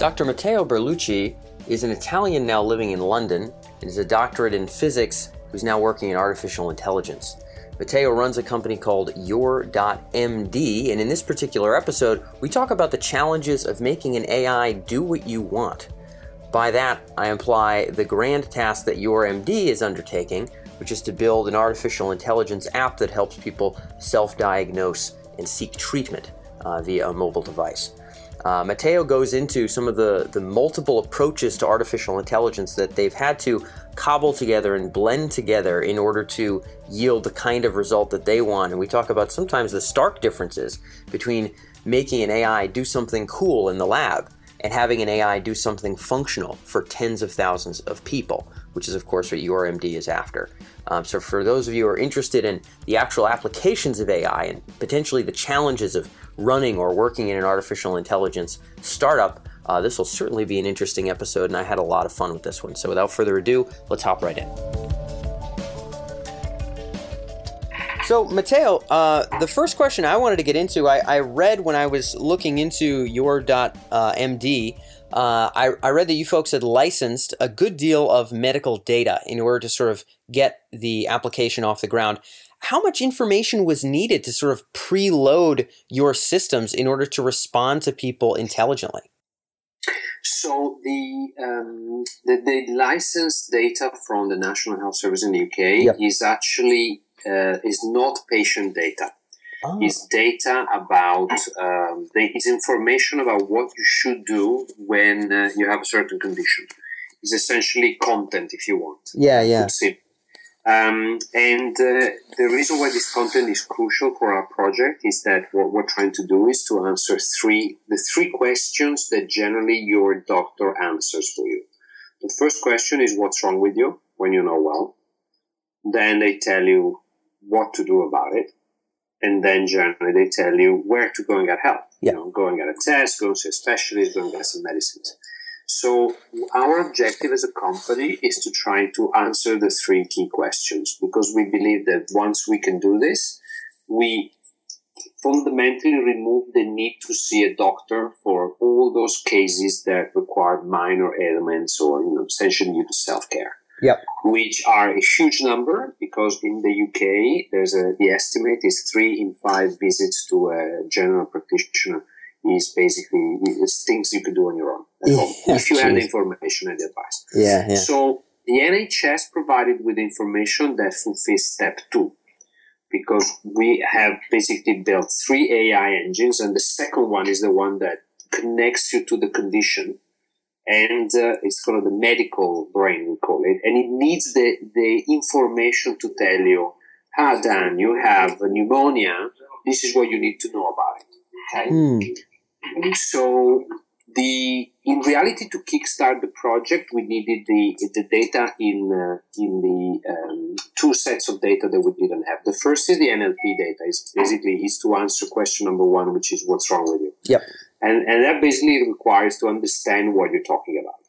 Dr. Matteo Berlucchi is an Italian now living in London and is a doctorate in physics who's now working in artificial intelligence. Matteo runs a company called Your.MD, and in this particular episode, we talk about the challenges of making an AI do what you want. By that, I imply the grand task that YourMD is undertaking, which is to build an artificial intelligence app that helps people self diagnose and seek treatment uh, via a mobile device. Uh, Matteo goes into some of the, the multiple approaches to artificial intelligence that they've had to cobble together and blend together in order to yield the kind of result that they want. And we talk about sometimes the stark differences between making an AI do something cool in the lab and having an AI do something functional for tens of thousands of people, which is, of course, what YourMD is after. Um, so, for those of you who are interested in the actual applications of AI and potentially the challenges of running or working in an artificial intelligence startup, uh, this will certainly be an interesting episode, and I had a lot of fun with this one. So, without further ado, let's hop right in. So, Matteo, uh, the first question I wanted to get into, I, I read when I was looking into your uh, MD, uh, I, I, read that you folks had licensed a good deal of medical data in order to sort of get the application off the ground. How much information was needed to sort of preload your systems in order to respond to people intelligently? So the, um, the, the licensed data from the National Health Service in the UK yep. is actually uh, is not patient data. Oh. Is data about um, is information about what you should do when uh, you have a certain condition. It's essentially content, if you want. Yeah, yeah. Um, and uh, the reason why this content is crucial for our project is that what we're trying to do is to answer three the three questions that generally your doctor answers for you. The first question is what's wrong with you when you know well. Then they tell you what to do about it. And then generally they tell you where to go and get help. Yeah. You know, go and get a test, go and see a specialist, go and get some medicines. So our objective as a company is to try to answer the three key questions because we believe that once we can do this, we fundamentally remove the need to see a doctor for all those cases that require minor ailments or you know essentially need self care yep. which are a huge number because in the UK, there's a, the estimate is three in five visits to a general practitioner is basically things you could do on your own yeah, if you geez. have the information and the advice. Yeah, yeah. So the NHS provided with information that fulfills step two because we have basically built three AI engines, and the second one is the one that connects you to the condition and uh, it's called the medical brain, we call it, and it needs the, the information to tell you, ah, Dan, you have pneumonia. This is what you need to know about it. Okay. Mm. So the in reality to kickstart the project, we needed the the data in uh, in the um, two sets of data that we didn't have. The first is the NLP data. Is basically is to answer question number one, which is what's wrong with you. Yep. And, and that basically requires to understand what you're talking about.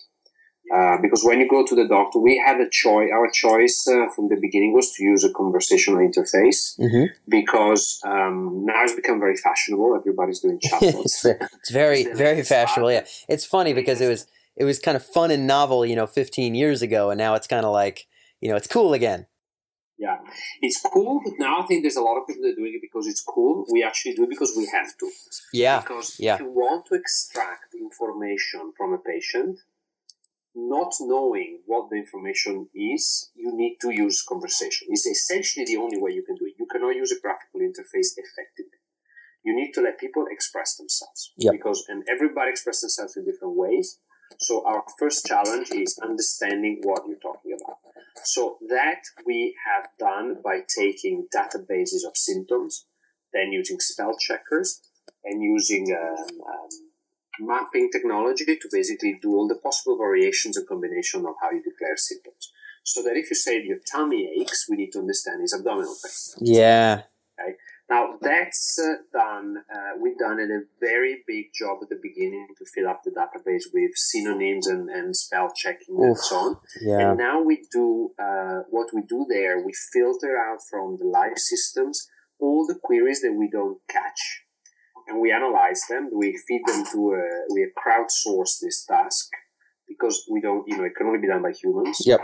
Uh, because when you go to the doctor, we had a choice. Our choice uh, from the beginning was to use a conversational interface mm-hmm. because um, now it's become very fashionable. Everybody's doing chatbots. it's, very, very fashionable. Yeah, it's funny because it was it was kind of fun and novel, you know, 15 years ago, and now it's kind of like you know, it's cool again. Yeah, it's cool, but now I think there's a lot of people that are doing it because it's cool. We actually do it because we have to. Yeah. Because yeah. if you want to extract information from a patient, not knowing what the information is, you need to use conversation. It's essentially the only way you can do it. You cannot use a graphical interface effectively. You need to let people express themselves. Yep. Because and everybody expresses themselves in different ways. So our first challenge is understanding what you're talking about. So that we have done by taking databases of symptoms, then using spell checkers and using um, um, mapping technology to basically do all the possible variations and combination of how you declare symptoms. So that if you say your tummy aches, we need to understand is abdominal pain. Yeah. Okay. Now that's uh, done. Uh, we've done a very big job at the beginning to fill up the database with synonyms and, and spell checking Oof, and so on. Yeah. And now we do uh, what we do there. We filter out from the live systems all the queries that we don't catch, and we analyze them. We feed them to a, we have crowdsourced this task because we don't, you know, it can only be done by humans. Yep.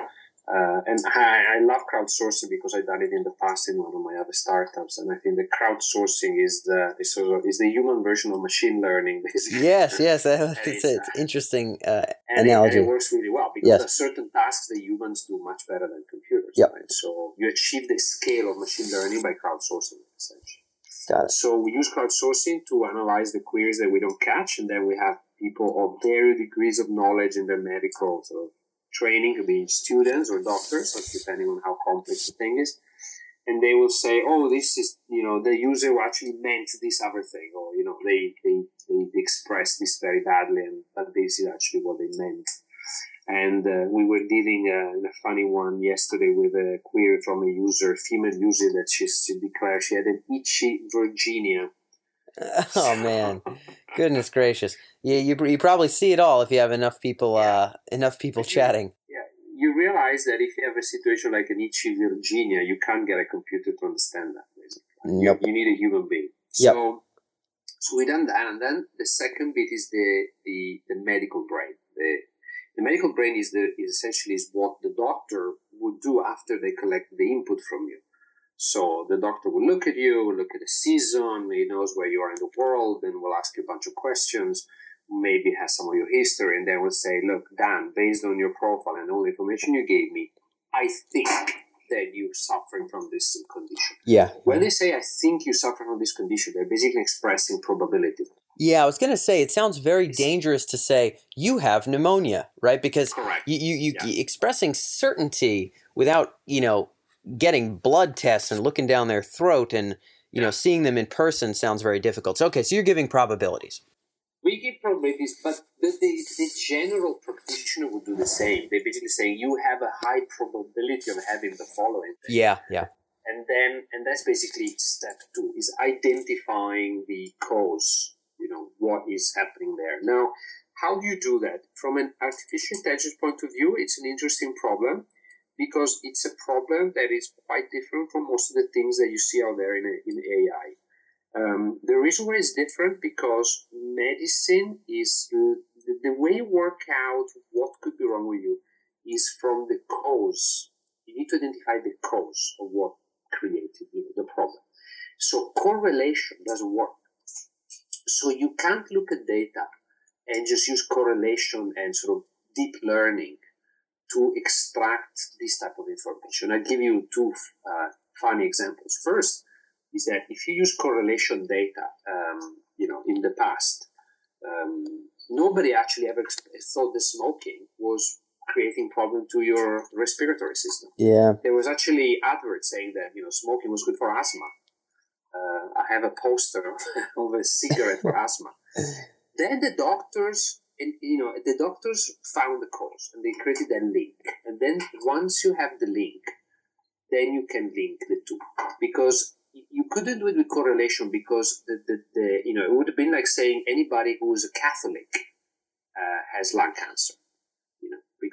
Uh, and I, I love crowdsourcing because I've done it in the past in one of my other startups, and I think the crowdsourcing is the is, sort of, is the human version of machine learning, basically. Yes, yes, it's, it's interesting uh, and analogy. It, and it works really well because Yes. there are certain tasks that humans do much better than computers. Yep. Right? So you achieve the scale of machine learning by crowdsourcing, essentially. So we use crowdsourcing to analyze the queries that we don't catch, and then we have people of varied degrees of knowledge in their medical sort of training, could be students or doctors, depending on how complex the thing is. And they will say, "Oh, this is you know the user actually meant this other thing, or you know they they they expressed this very badly, and but this is actually what they meant." And uh, we were dealing uh, in a funny one yesterday with a query from a user, a female user, that she, she declared she had an itchy Virginia. Oh man, goodness gracious! Yeah, you you probably see it all if you have enough people uh enough people Yeah. chatting. Yeah, you realize that if you have a situation like an itchy Virginia, you can't get a computer to understand that. Basically, Nope. you, you need a human being. Yep. So, so we done that, and then the second bit is the the, the medical brain. The the medical brain is the is essentially is what the doctor would do after they collect the input from you. So the doctor will look at you, will look at the season, he knows where you are in the world, and will ask you a bunch of questions, maybe has some of your history, and then will say, look, Dan, based on your profile and all the information you gave me, I think that you're suffering from this condition. Yeah, When they say, I think you suffer from this condition, they're basically expressing probability. Yeah. I was gonna say it sounds very dangerous to say you have pneumonia, right? Because Correct. you you, you Yeah. expressing certainty without you know getting blood tests and looking down their throat and you know seeing them in person sounds very difficult. So, okay, so you're giving probabilities. We give probabilities, but the, the, the general practitioner would do the same. They basically say you have a high probability of having the following. Yeah, yeah. and then and that's basically step two is identifying the cause know what is happening there now how do you do that from an artificial intelligence point of view it's an interesting problem because it's a problem that is quite different from most of the things that you see out there in, in ai um, the reason why it's different because medicine is the, the way you work out what could be wrong with you is from the cause you need to identify the cause of what created you know, the problem. So correlation doesn't work. So you can't look at data and just use correlation and sort of deep learning to extract this type of information. I'll give you two uh, funny examples. First is that if you use correlation data, um, you know, in the past, um, nobody actually ever thought that smoking was creating problem to your respiratory system Yeah. there was actually adverts saying that you know smoking was good for asthma. Uh, I have a poster of a cigarette for asthma. Then the doctors, and you know, the doctors found the cause and they created a link. And then once you have the link, then you can link the two because you couldn't do it with correlation because the, the, the you know it would have been like saying anybody who is a Catholic uh, has lung cancer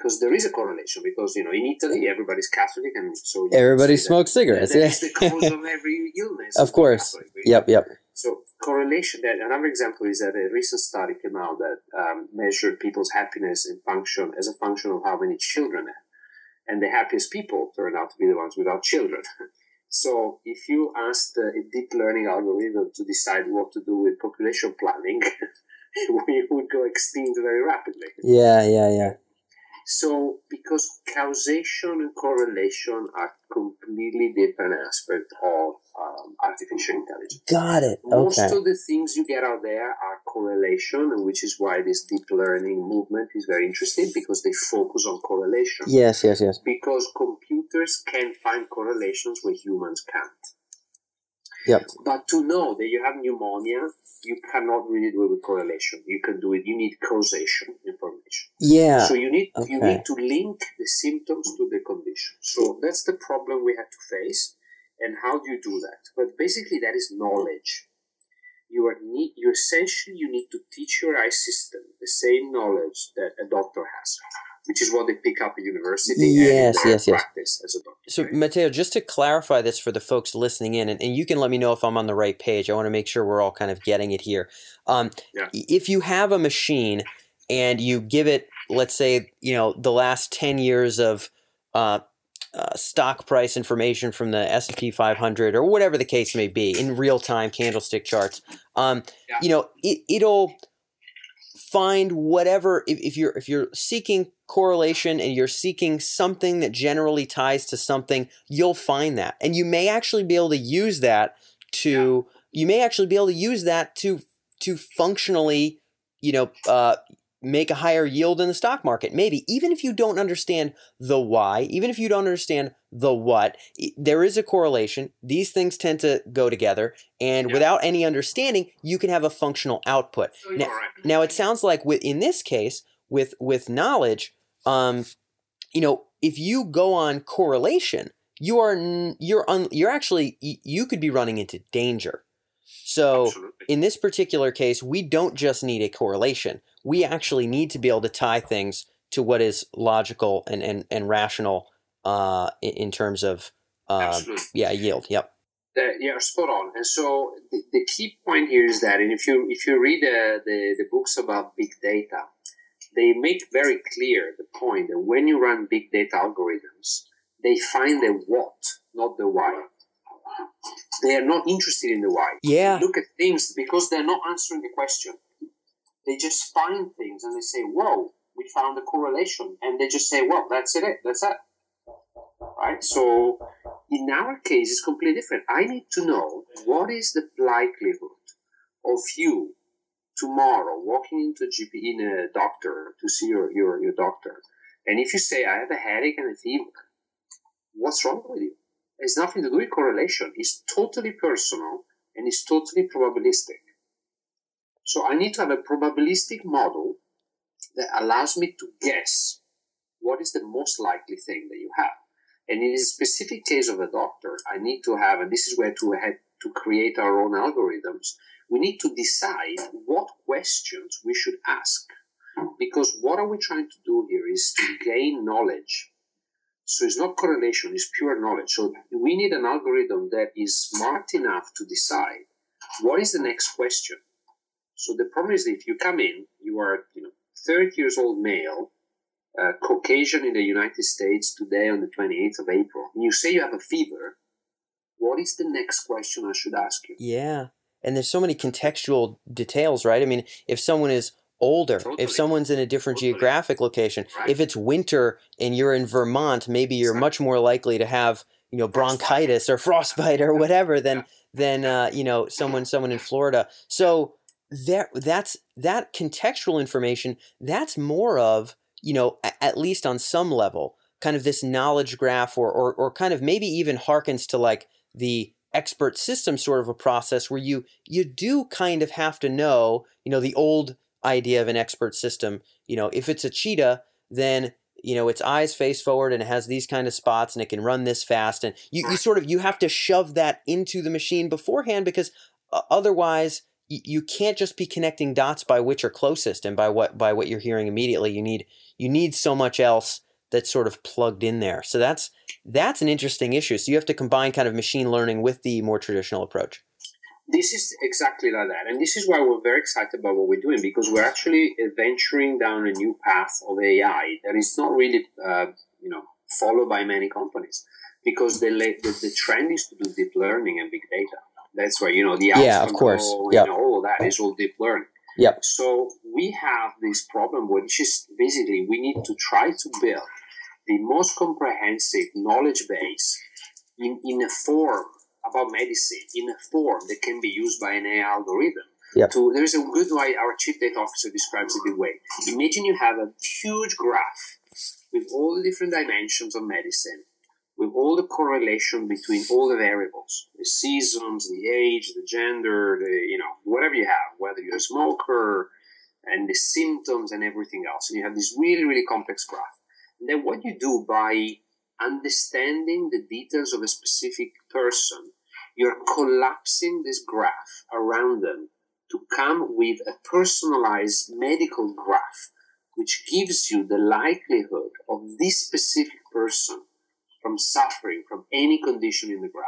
because there is a correlation. Because you know, in Italy, everybody's Catholic, and so Everybody say that- smokes cigarettes. That Yeah. the cause of every illness. Of course. Catholic, Yep, yep. So correlation. That another example is that a recent study came out that um, measured people's happiness and function as a function of how many children have, and the happiest people turn out to be the ones without children. So if you asked a deep learning algorithm to decide what to do with population planning, we would go extinct very rapidly. Yeah, yeah, yeah. So, because causation and correlation are completely different aspects of um, artificial intelligence. Got it. Most Okay. of the things you get out there are correlation, and which is why this deep learning movement is very interesting because they focus on correlation. Yes, yes, yes. Because computers can find correlations where humans can't. Yep. But to know that you have pneumonia, you cannot really do it with correlation. You can do it. You need causation information. Yeah. So you need you need to link the symptoms to the condition. So that's the problem we have to face. And how do you do that? But basically, that is knowledge. You are need you essentially you need to teach your eye system the same knowledge that a doctor has. Which is what they pick up at university. Yes, yes, yes. Practice as a doctor. So, right? Matteo, just to clarify this for the folks listening in, and, and, you can let me know if I'm on the right page. I want to make sure we're all kind of getting it here. Um, yeah. If you have a machine and you give it, let's say, you know, the last ten years of uh, uh, stock price information from the S&P 500 or whatever the case may be in real time candlestick charts. Um, yeah. You know, it, it'll find whatever if, if you're if you're seeking correlation and you're seeking something that generally ties to something, you'll find that, and you may actually be able to use that to yeah. you may actually be able to use that to to functionally you know uh, make a higher yield in the stock market. Maybe, even if you don't understand the why, even if you don't understand the what, there is a correlation. These things tend to go together. And yeah. without any understanding, you can have a functional output. now, right. now, it sounds like with, in this case, with, with knowledge, um, you know, if you go on correlation, you are you're un, you're actually you could be running into danger. So Absolutely. in this particular case, we don't just need a correlation we actually need to be able to tie things to what is logical and, and, and rational uh, in, terms of uh, yeah yield. Yep. Uh, yeah, spot on. And so the, the, key point here is that, and if you if you read the, the books about big data, they make very clear the point that when you run big data algorithms, they find the what, not the why. They are not interested in the why. Yeah. They look at things because they're not answering the question they just find things and they say, whoa, we found a correlation. And they just say, well, that's it, that's it. Right? So in our case, it's completely different. I need to know what is the likelihood of you tomorrow walking into a GP in a doctor to see your, your, your doctor. And if you say, I have a headache and a fever, what's wrong with you? It's nothing to do with correlation. It's totally personal and it's totally probabilistic. So I need to have a probabilistic model that allows me to guess what is the most likely thing that you have. And in a specific case of a doctor, I need to have, and this is where to head to create our own algorithms, we need to decide what questions we should ask. Because what are we trying to do here is to gain knowledge. So it's not correlation, it's pure knowledge. So we need an algorithm that is smart enough to decide what is the next question so the problem is if you come in, you are, you know, 30 years old male, uh, Caucasian in the United States today on the 28th of April, and you say you have a fever, what is the next question I should ask you? Yeah. And there's so many contextual details, right? I mean, if someone is older, totally. if someone's in a different totally. geographic location, right. if it's winter and you're in Vermont, maybe you're exactly. much more likely to have, you know, bronchitis or frostbite or whatever than yeah. than uh, you know, someone someone in Florida. So there that's that contextual information that's more of you know at least on some level kind of this knowledge graph or or, or kind of maybe even harkens to like the expert system sort of a process where you you do kind of have to know you know the old idea of an expert system. You know if it's a cheetah then you know its eyes face forward and it has these kind of spots and it can run this fast. And you, you sort of you have to shove that into the machine beforehand because uh, otherwise you can't just be connecting dots by which are closest and by what by what you're hearing immediately. You need you need so much else that's sort of plugged in there. So that's that's an interesting issue. So you have to combine kind of machine learning with the more traditional approach. This is exactly like that. And this is why we're very excited about what we're doing because we're actually venturing down a new path of ai that is not really uh, you know followed by many companies because the, the, the trend is to do deep learning and big data. That's where you know the yeah, of course, yeah, you know, all of that is all deep learning. Yep. So we have this problem, which is basically we need to try to build the most comprehensive knowledge base in, in a form about medicine, in a form that can be used by an AI algorithm. Yep. To, there's a good way our chief data officer describes it the way. Imagine you have a huge graph with all the different dimensions of medicine with all the correlation between all the variables the seasons the age the gender the you know whatever you have whether you're a smoker and the symptoms and everything else and you have this really really complex graph and then what you do by understanding the details of a specific person you're collapsing this graph around them to come with a personalized medical graph which gives you the likelihood of this specific person from suffering from any condition in the graph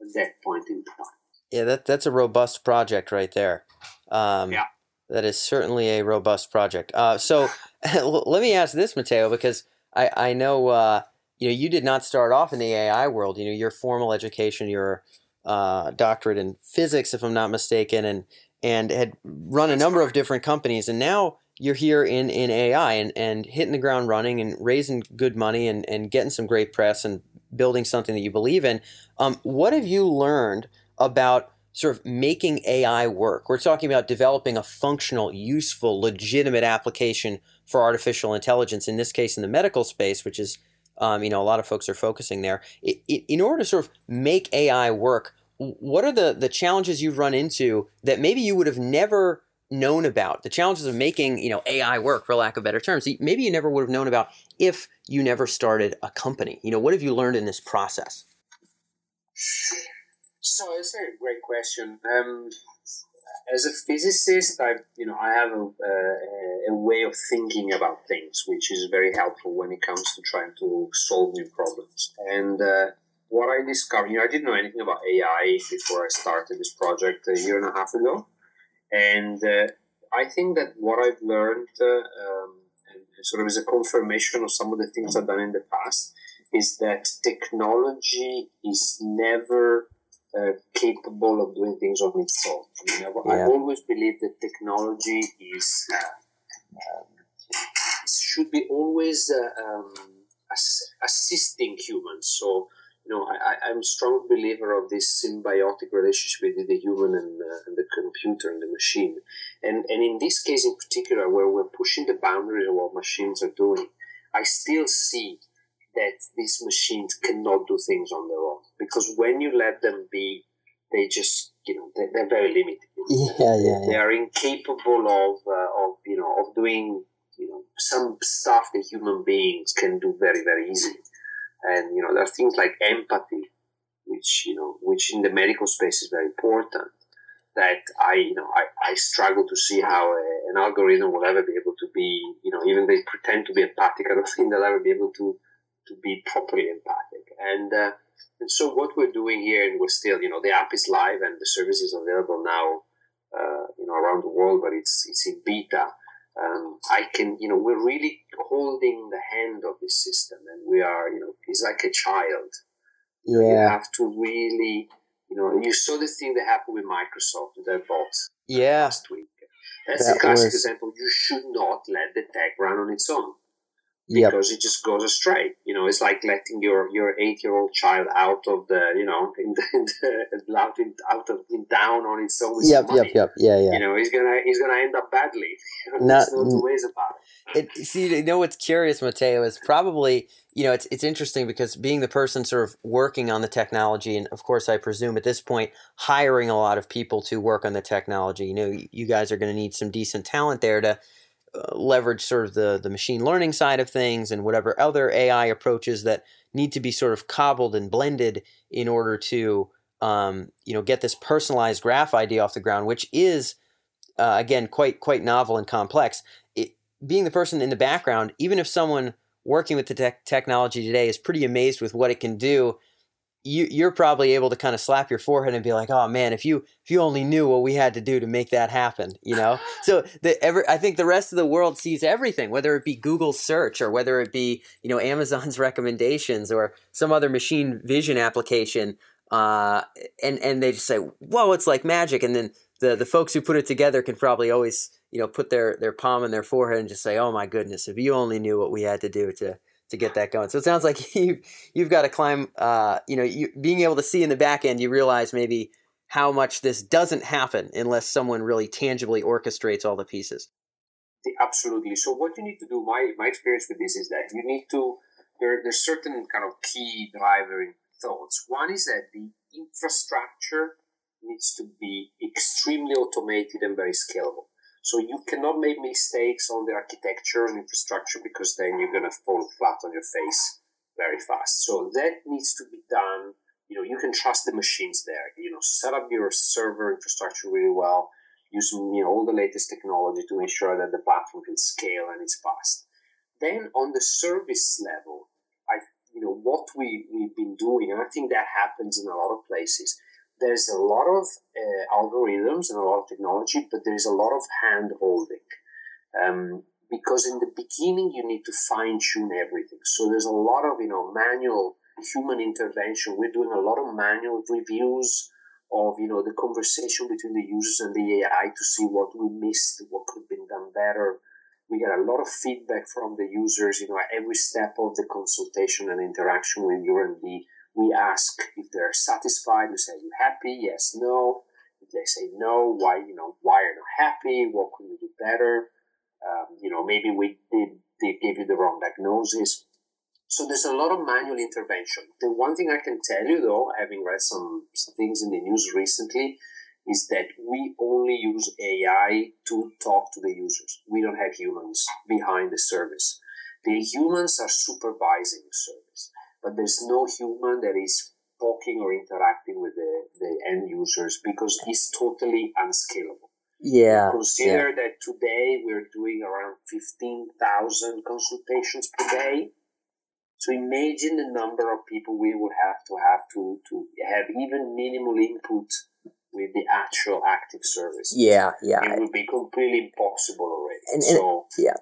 at that point in time. Yeah, that that's a robust project right there. Um, yeah, that is certainly a robust project. Uh, so let me ask this, Matteo, because I I know uh, you know you did not start off in the AI world. You know your formal education, your uh, doctorate in physics, if I'm not mistaken, and and had run a number of different companies, and now you're here in, in AI and, and hitting the ground running and raising good money and, and getting some great press and building something that you believe in. Um, what have you learned about sort of making AI work? We're talking about developing a functional, useful, legitimate application for artificial intelligence, in this case in the medical space, which is, um, you know, a lot of folks are focusing there. It, it, in order to sort of make AI work, what are the, the challenges you've run into that maybe you would have never known about? The challenges of making you know AI work for lack of better terms maybe you never would have known about if you never started a company. You know what have you learned in this process? So it's a great question. Um, as a physicist I you know I have a, a, a, way of thinking about things which is very helpful when it comes to trying to solve new problems. And uh, what I discovered you know I didn't know anything about AI before I started this project a year and a half ago. And uh, I think that what I've learned, uh, um, sort of as a confirmation of some of the things I've done in the past, is that technology is never uh, capable of doing things on its own. I, mean, yeah. I always believe that technology is uh, um, should be always uh, um, ass- assisting humans. So you know, I, I'm a strong believer of this symbiotic relationship between the human and, uh, and the computer and the machine. And, and in this case in particular, where we're pushing the boundaries of what machines are doing, I still see that these machines cannot do things on their own. Because when you let them be, they just, you know, they're, they're very limited. Yeah, yeah, yeah. They are incapable of, uh, of, you know, of doing, you know, some stuff that human beings can do very, very easily. And you know, there are things like empathy, which you know, which in the medical space is very important. That I, you know, I, I struggle to see how a, an algorithm will ever be able to be, you know, even if they pretend to be empathic, I don't think they'll ever be able to to be properly empathic. And uh, and so what we're doing here, and we're still, you know, the app is live and the service is available now, uh, you know, around the world, but it's it's in beta um, I can, you know, we're really holding the hand of this system, and we are, you know, it's like a child. Yeah. You have to really, you know, you saw the thing that happened with Microsoft with their bot yeah. last week. That's that a classic was... example. You should not let the tech run on its own because yep. it just goes astray. You know, it's like letting your, your eight year old child out of the you know in the, in the out in, out of in down on its own. Yep, money. yep, yep, yeah, yeah. You know, he's gonna he's gonna end up badly. Not, There's no two ways about it. it. See, you know what's curious, Matteo, is probably you know it's it's interesting because being the person sort of working on the technology, and of course, I presume at this point hiring a lot of people to work on the technology. You know, you guys are going to need some decent talent there to leverage sort of the, the machine learning side of things and whatever other AI approaches that need to be sort of cobbled and blended in order to um, you know get this personalized graph idea off the ground, which is uh, again quite quite novel and complex. It, being the person in the background, even if someone working with the te- technology today is pretty amazed with what it can do, you, you're probably able to kind of slap your forehead and be like, "Oh man, if you if you only knew what we had to do to make that happen," you know. so the ever I think the rest of the world sees everything, whether it be Google search or whether it be you know Amazon's recommendations or some other machine vision application, uh, and and they just say, "Whoa, it's like magic," and then the the folks who put it together can probably always you know put their their palm on their forehead and just say, "Oh my goodness, if you only knew what we had to do to." To get that going. So it sounds like you you've got to climb. Uh, you know, you, being able to see in the back end, you realize maybe how much this doesn't happen unless someone really tangibly orchestrates all the pieces. Absolutely. So what you need to do, my my experience with this is that you need to there there's certain kind of key driving thoughts. One is that the infrastructure needs to be extremely automated and very scalable. So you cannot make mistakes on the architecture and infrastructure because then you're going to fall flat on your face very fast. So that needs to be done. You know, you can trust the machines there. You know, set up your server infrastructure really well. using you know, all the latest technology to ensure that the platform can scale and it's fast. Then on the service level, I you know what we we've been doing, and I think that happens in a lot of places. There's a lot of uh, algorithms and a lot of technology, but there's a lot of hand holding. Um, because in the beginning you need to fine tune everything. So there's a lot of you know manual human intervention. We're doing a lot of manual reviews of you know the conversation between the users and the AI to see what we missed, what could have been done better. We get a lot of feedback from the users. You know, at every step of the consultation and interaction with YourMD, we ask if they're satisfied. We say, "You happy? Yes, no." They say no, why? You know, why are you not happy? What could we do better? Um, you know, maybe we did they gave you the wrong diagnosis so there's a lot of manual intervention. The one thing I can tell you, though, having read some, some things in the news recently, is that we only use AI to talk to the users. We don't have humans behind the service. The humans are supervising the service, but there's no human that is talking or interacting with the, the end users because it's totally unscalable. Yeah. Consider yeah. that today we're doing around 15,000 consultations per day so imagine the number of people we would have to have to, to have even minimal input with the actual active service. Yeah, yeah. It would be completely impossible already. And, so, yeah.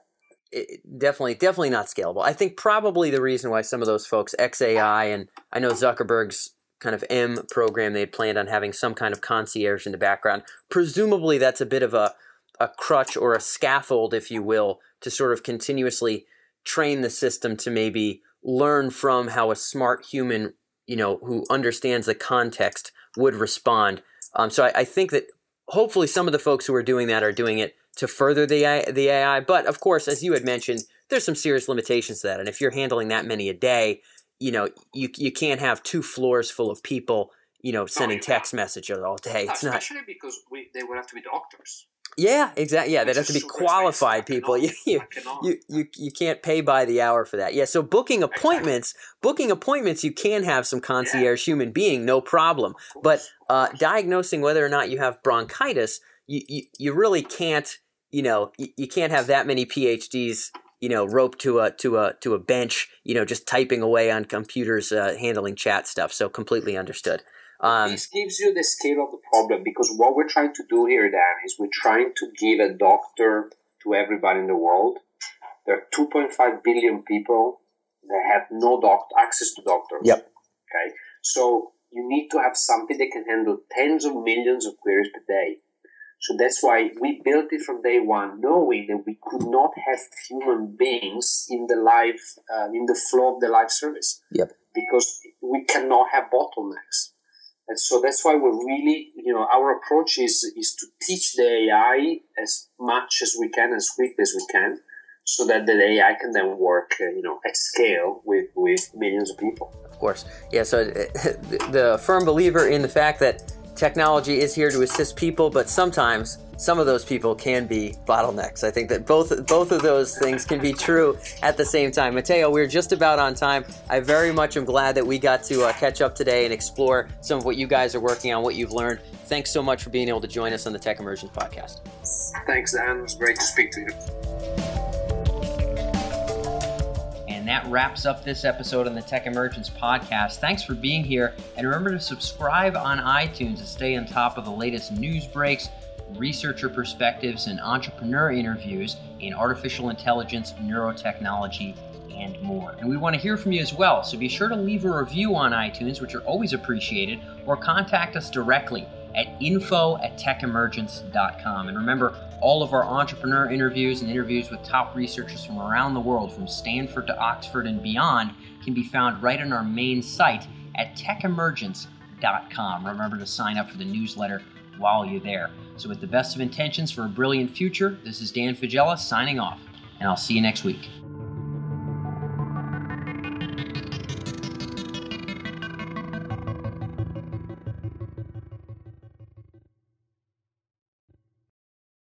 It, definitely, definitely not scalable. I think probably the reason why some of those folks, XAI, and I know Zuckerberg's kind of M program, they had planned on having some kind of concierge in the background. Presumably, that's a bit of a, a crutch or a scaffold, if you will, to sort of continuously train the system to maybe learn from how a smart human, you know, who understands the context would respond. Um, so I, I, think that hopefully some of the folks who are doing that are doing it to further the AI, the AI. But of course, as you had mentioned, there's some serious limitations to that. And if you're handling that many a day, you know, you you can't have two floors full of people, you know, sending oh, text messages all day. It's Especially not. Because we, they would have to be doctors. Yeah, exactly. Yeah, they'd have to be qualified people. You, you, you, you, you can't pay by the hour for that. Yeah, so booking appointments, exactly. booking appointments, you can have some concierge yeah. human being, no problem. But uh, diagnosing whether or not you have bronchitis, you, you, you really can't. You know, you, you can't have that many PhDs you know, roped to a to a to a bench, you know, just typing away on computers, uh, handling chat stuff. So completely understood. Um, this gives you the scale of the problem because what we're trying to do here, Dan, is we're trying to give a doctor to everybody in the world. There are 2.5 billion people that have no doc- access to doctors. Yep. Okay. So you need to have something that can handle tens of millions of queries per day. So that's why we built it from day one, knowing that we could not have human beings in the live, uh, in the flow of the live service. Yep. Because we cannot have bottlenecks. And so that's why we're really, you know, our approach is is to teach the AI as much as we can, as quick as we can, so that the AI can then work, uh, you know, at scale with with millions of people. Of course, yeah. So the firm believer in the fact that technology is here to assist people, but sometimes some of those people can be bottlenecks. I think that both both of those things can be true at the same time. Matteo, we're just about on time. I very much am glad that we got to uh, catch up today and explore some of what you guys are working on, what you've learned. Thanks so much for being able to join us on the Tech Emergence podcast. Thanks, Dan. It was great to speak to you. That wraps up this episode on the Tech Emergence podcast. Thanks for being here. And remember to subscribe on iTunes to stay on top of the latest news breaks researcher perspectives, and entrepreneur interviews in artificial intelligence, neurotechnology, and more. And we want to hear from you as well, so be sure to leave a review on iTunes, which are always appreciated, or contact us directly at info at techemergence.com. And remember, all of our entrepreneur interviews and interviews with top researchers from around the world, from Stanford to Oxford and beyond, can be found right on our main site at techemergence.com. Remember to sign up for the newsletter while you're there. So, with the best of intentions for a brilliant future, this is Dan Faggella signing off, and I'll see you next week.